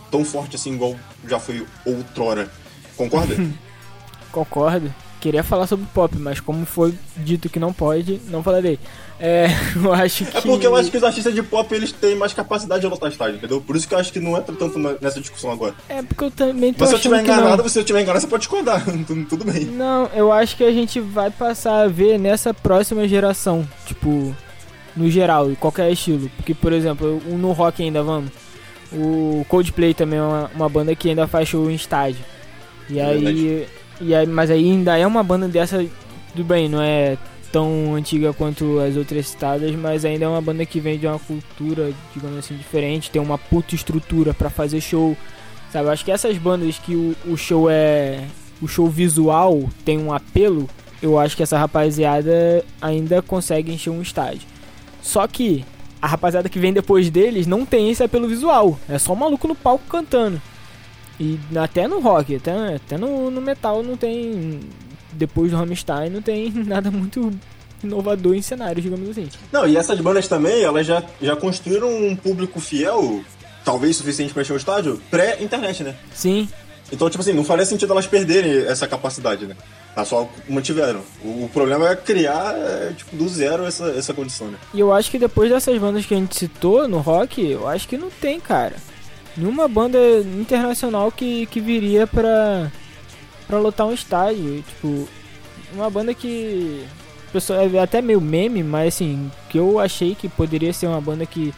tão forte assim, igual já foi outrora. Concorda? Concordo. Queria falar sobre pop, mas como foi dito que não pode, não falarei. É, eu acho que. É porque eu acho que os artistas de pop eles têm mais capacidade de lotar estádio, entendeu? Por isso que eu acho que não entra tanto na- nessa discussão agora. É porque eu também tô Mas se eu tiver enganado, se eu tiver enganado, você pode discordar. Tudo- bem. Não, eu acho que a gente vai passar a ver nessa próxima geração, tipo, no geral, em qualquer estilo. Porque, por exemplo, no rock ainda vamos. O Coldplay também é uma, uma banda que ainda faz show em estádio. E É aí, e aí, mas aí ainda é uma banda dessa, tudo bem, não é tão antiga quanto as outras citadas, mas ainda é uma banda que vem de uma cultura, digamos assim, diferente, tem uma puta estrutura pra fazer show. Sabe, acho que essas bandas que o, o show é. O show visual tem um apelo, eu acho que essa rapaziada ainda consegue encher um estádio. Só que a rapaziada que vem depois deles não tem esse apelo visual. É só um maluco no palco cantando. E até no rock, até, até no, no metal não tem. Depois do Rammstein não tem nada muito inovador em cenário, digamos assim. Não, e essas bandas também, elas já, já construíram um público fiel, talvez suficiente pra encher o estádio, pré-internet, né? Sim, Então, tipo assim, não faria sentido elas perderem essa capacidade, né? Elas só mantiveram. O, o problema é criar, é, tipo, do zero essa, essa condição, né? E eu acho que depois dessas bandas que a gente citou no rock, eu acho que não tem, cara. Nenhuma banda internacional que, que viria pra, pra lotar um estádio. Tipo, uma banda que. Pessoal, é até meio meme, mas assim, que eu achei que poderia ser uma banda que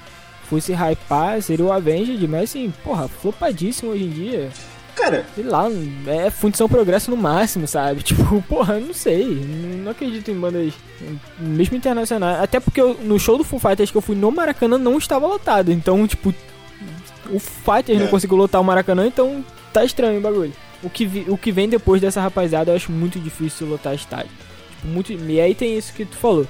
fosse hypar seria o Avenged, mas assim, porra, flopadíssimo hoje em dia. Cara, sei lá, é função progresso no máximo, sabe? Tipo, porra, não sei. Não acredito em bandas, mesmo internacionais. Até porque eu- no show do Full Fighters que eu fui no Maracanã não estava lotado. Então, tipo, o Fighters É. não conseguiu lotar o Maracanã, então tá estranho o bagulho. O que, vi- o que vem depois dessa rapaziada eu acho muito difícil lotar estádio. Tipo, muito, e aí tem isso que tu falou.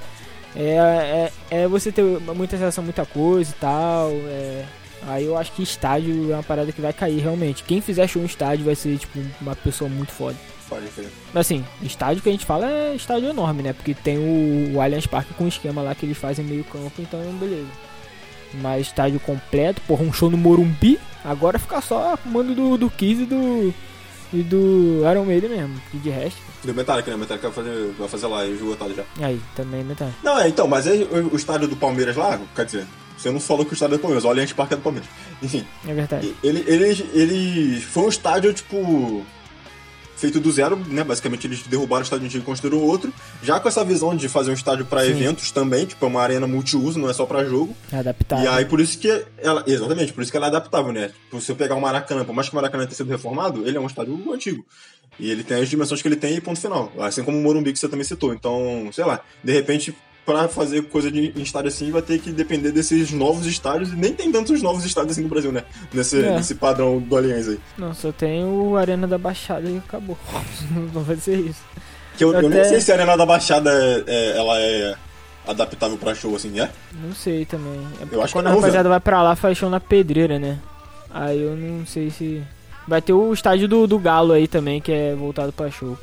É, é, é você ter muita sensação, muita coisa e tal. é- aí eu acho que estádio é uma parada que vai cair realmente. Quem fizer show em estádio vai ser, tipo, uma pessoa muito foda. pode crer. Mas assim, estádio que a gente fala é estádio enorme, né? Porque tem o, o Allianz Parque com esquema lá que eles fazem meio campo, então beleza. Mas estádio completo, porra, um show no Morumbi, agora fica só mando do, do Kiss e do. E do Iron Maiden mesmo. E de resto, Do Metallica, né? Metallica vai fazer, vai fazer lá, esgotado já. aí, também metade. Não, é, então, mas aí o, estádio do Palmeiras lá, quer dizer, você não falou que o estádio é do Palmeiras, o Allianz Parque é do Palmeiras. Enfim, É verdade. ele, ele, ele foi um estádio, tipo, feito do zero, né? Basicamente eles derrubaram o estádio antigo e construíram outro, já com essa visão de fazer um estádio pra Sim. eventos também, tipo, é uma arena multiuso, não é só pra jogo. É adaptado. E aí, por isso que ela. Exatamente, por isso que ela é adaptável, né? Tipo, se eu pegar o Maracanã, por mais que o Maracanã tenha sido reformado, ele é um estádio antigo. E ele tem as dimensões que ele tem e ponto final. Assim como o Morumbi que você também citou. Então, sei lá, de repente, pra fazer coisa de, em estádio assim, vai ter que depender desses novos estádios. E nem tem tantos novos estádios assim no Brasil, né? Nesse, É. nesse padrão do Allianz aí. Não, só tem o Arena da Baixada e acabou. não vai ser isso. Que eu, eu nem Até- sei se a Arena da Baixada é, é- ela é adaptável pra show, assim, é? Não sei também. É Eu acho que quando não, a rapaziada vai pra lá, faz show na pedreira, né? Aí eu não sei se. Vai ter o estádio do, do Galo aí também, que é voltado pra show.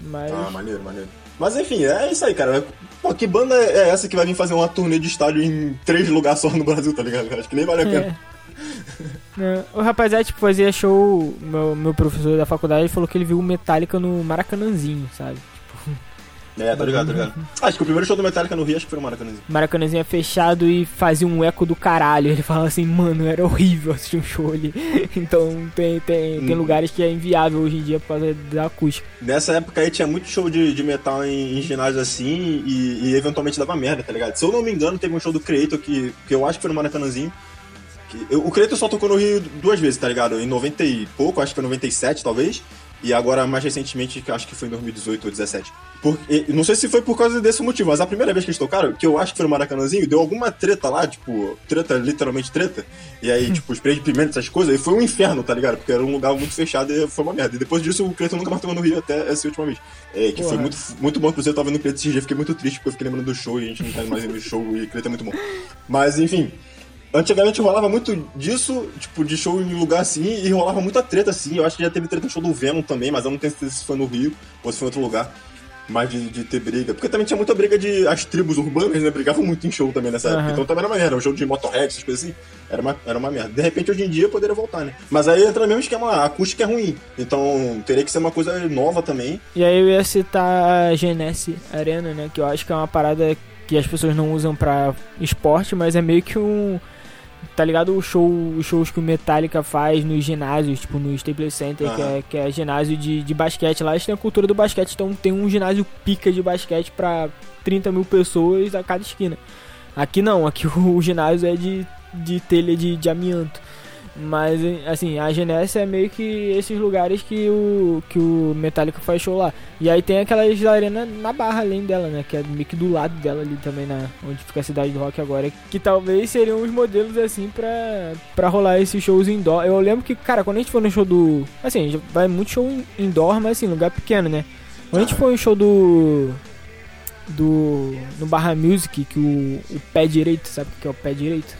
Mas. Ah, maneiro, maneiro. Mas enfim, é isso aí, cara. Pô, que banda é essa que vai vir fazer uma turnê de estádio em três lugares só no Brasil, tá ligado? Acho que nem vale a pena. É. Não, o rapaziada, tipo, fazia show. Meu, meu professor da faculdade falou que ele viu o Metallica no Maracanãzinho, sabe? É, tá ligado, tá ligado. Acho que o primeiro show do Metallica no Rio, acho que foi no Maracanãzinho. Maracanãzinho é fechado e fazia um eco do caralho. Ele fala assim, mano, era horrível assistir um show ali. então tem, tem, tem Hum. lugares que é inviável hoje em dia por causa da acústica. Nessa época aí tinha muito show de, de metal em, em ginásio assim e, e eventualmente dava merda, tá ligado? Se eu não me engano, teve um show do Creator que, que eu acho que foi no Maracanãzinho. Que, eu- o Creator só tocou no Rio duas vezes, tá ligado? Em 90 e pouco, acho que foi 97 talvez. E agora, mais recentemente, acho que foi em 2018 ou 2017. Por, não sei se foi por causa desse motivo, mas a primeira vez que eles tocaram, que eu acho que foi no Maracanãzinho, deu alguma treta lá, tipo, treta, literalmente treta. E aí, tipo, spray de pimenta, essas coisas, e foi um inferno, tá ligado? Porque era um lugar muito fechado e foi uma merda. E depois disso, o Cleiton nunca mais tocou no Rio até essa última vez. É, que foi muito, muito bom, inclusive eu tava vendo o Cleiton esse dia, fiquei muito triste porque eu fiquei lembrando do show e a gente não tá mais indo no show e o Cleiton é muito bom. Mas, enfim. Antigamente rolava muito disso, tipo, de show em lugar assim, e rolava muita treta assim. Eu acho que já teve treta no show do Venom também, mas eu não tenho certeza se foi no Rio ou se foi em outro lugar. Mas de, de ter briga. Porque também tinha muita briga de. As tribos urbanas, né? Brigavam muito em show também nessa época. Aham. Então também era uma merda. O jogo de Motorhead, essas coisas assim. Era uma, era uma merda. De repente, hoje em dia, poderia voltar, né? Mas aí entra no mesmo esquema, a acústica é ruim. Então teria que ser uma coisa nova também. E aí eu ia citar a Genesse Arena, né? Que eu acho que é uma parada que as pessoas não usam pra esporte, mas é meio que um. Tá ligado o show, os shows que o Metallica faz nos ginásios, tipo no Staples Center, que, Aham. é, que é ginásio de, de basquete. Lá eles têm a cultura do basquete, então tem um ginásio pica de basquete pra 30 mil pessoas a cada esquina. Aqui não, aqui o, ginásio é de, de telha de, de amianto. Mas, assim, a Genesse é meio que esses lugares que o, que o Metallica faz show lá. E aí tem aquelas arenas na barra além dela, né? Que é meio que do lado dela ali também, na, onde fica a cidade do rock agora. Que talvez seriam os modelos, assim, pra, pra rolar esses shows indoor. Eu lembro que, cara, quando a gente foi no show do... Assim, vai muito show indoor, mas assim, lugar pequeno, né? Quando a gente foi no show do... Do... No Barra Music, que o, o pé direito, sabe o que é o pé direito?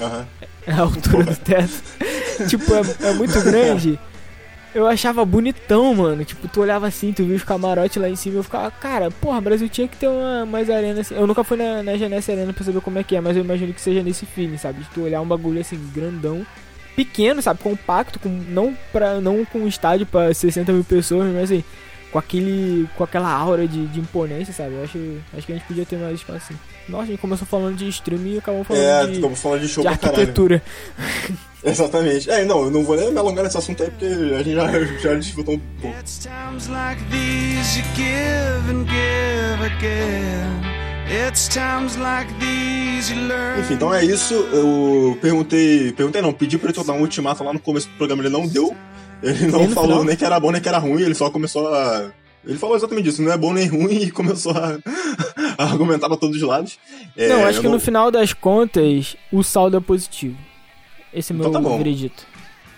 Aham. É a altura do teto. tipo, é, é muito grande. Eu achava bonitão, mano. Tipo, tu olhava assim, tu via os camarotes lá em cima. Eu ficava, cara, porra, Brasil tinha que ter uma mais arena assim. Eu nunca fui na, na Genesse Arena pra saber como é que é, mas eu imagino que seja nesse feeling, sabe? De tu olhar um bagulho assim, grandão, pequeno, sabe? Compacto, com, não, pra, não com estádio pra 60 mil pessoas, mas assim, com aquele. com aquela aura de, de imponência, sabe? Eu acho, acho que a gente podia ter mais espaço assim. Nossa, a gente começou falando de streaming e acabou falando É, de, como falando de show de pra caralho. arquitetura. Exatamente. É, não, eu não vou nem me alongar nesse assunto aí porque a gente já, já disputou um pouco. It's times like these you give and give again. It's times like these you learn. Enfim, então é isso. Eu perguntei. Perguntei não, pedi pra ele soltar um ultimato lá no começo do programa, ele não deu. Ele não falou final? nem que era bom nem que era ruim, ele só começou a. Ele falou exatamente isso, não é bom nem ruim, e começou a argumentar pra todos os lados. É, não, acho que no final das contas, o saldo é positivo. Esse é meu Então tá bom. veredito.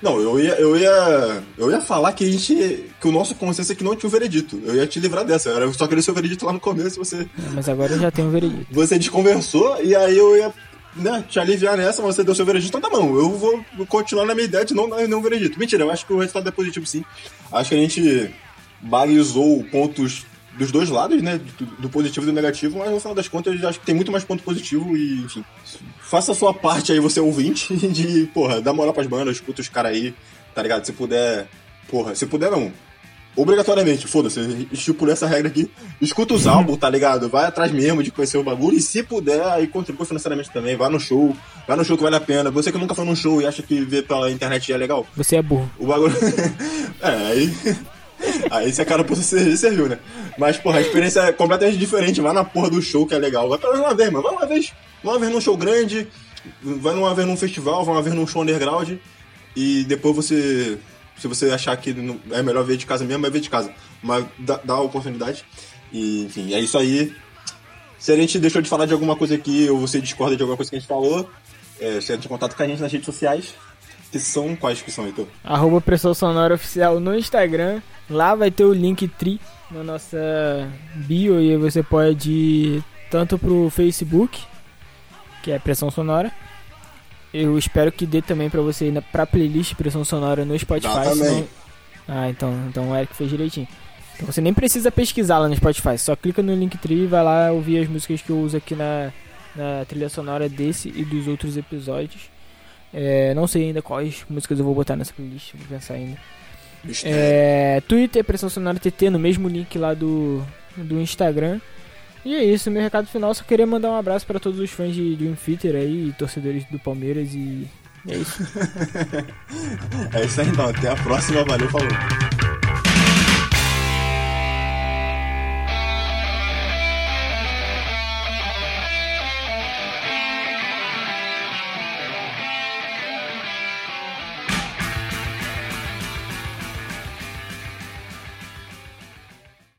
Não, eu ia, eu ia. Eu ia falar que a gente. que o nosso consenso é que não tinha um veredito. Eu ia te livrar dessa. Eu só queria seu veredito lá no começo, você. Mas agora eu já tenho um veredito. Você desconversou e aí eu ia. Né, te aliviar nessa, você deu seu veredito, então tá bom, eu vou continuar na minha ideia de não dar nenhum veredito. Mentira, eu acho que o resultado é positivo sim. Acho que a gente balizou pontos dos dois lados, né? Do, do positivo e do negativo, mas no final das contas eu acho que tem muito mais ponto positivo e, enfim. Faça a sua parte aí, você ouvinte, de, porra, dá moral pras bandas, escuta os caras aí, tá ligado? Se puder. Porra, se puder não. Obrigatoriamente, foda-se, estipulei essa regra aqui. Escuta os álbuns, tá ligado? Vai atrás mesmo de conhecer o bagulho. E se puder, aí contribui financeiramente também. Vai no show. Vai no show que vale a pena. Você que nunca foi num show e acha que ver pela internet é legal. Você é burro. O bagulho. é, aí. Aí se a cara por você serviu, né? Mas, porra, a experiência é completamente diferente. Vai na porra do show que é legal. Vai pelo menos uma vez, mano. Vai uma vez. Vai uma vez num show grande. Vai uma vez num festival. Vai uma vez num show underground. E depois você. Se você achar que é melhor ver de casa mesmo, é ver de casa. Mas dá, dá a oportunidade. E, enfim, é isso aí. Se a gente deixou de falar de alguma coisa aqui ou você discorda de alguma coisa que a gente falou, é, você entra em contato com a gente nas redes sociais. Que são quais que são, Heitor? Arroba Pressão Sonora Oficial no Instagram. Lá vai ter o link tri na nossa bio e aí você pode ir tanto pro Facebook, que é Pressão Sonora. Eu espero que dê também pra você ir pra playlist Pressão Sonora no Spotify. Dá também. senão- Ah, então, então o Eric fez direitinho. Então você nem precisa pesquisar lá no Spotify, só clica no Linktree e vai lá ouvir as músicas que eu uso aqui na, na trilha sonora desse e dos outros episódios. É, não sei ainda quais músicas eu vou botar nessa playlist, vou pensar ainda. É, Twitter, Pressão Sonora TT, no mesmo link lá do, do Instagram. E é isso, meu recado final. Só queria mandar um abraço para todos os fãs de Dream Theater aí, e torcedores do Palmeiras e é isso. É isso aí então. Até a próxima. Valeu, falou.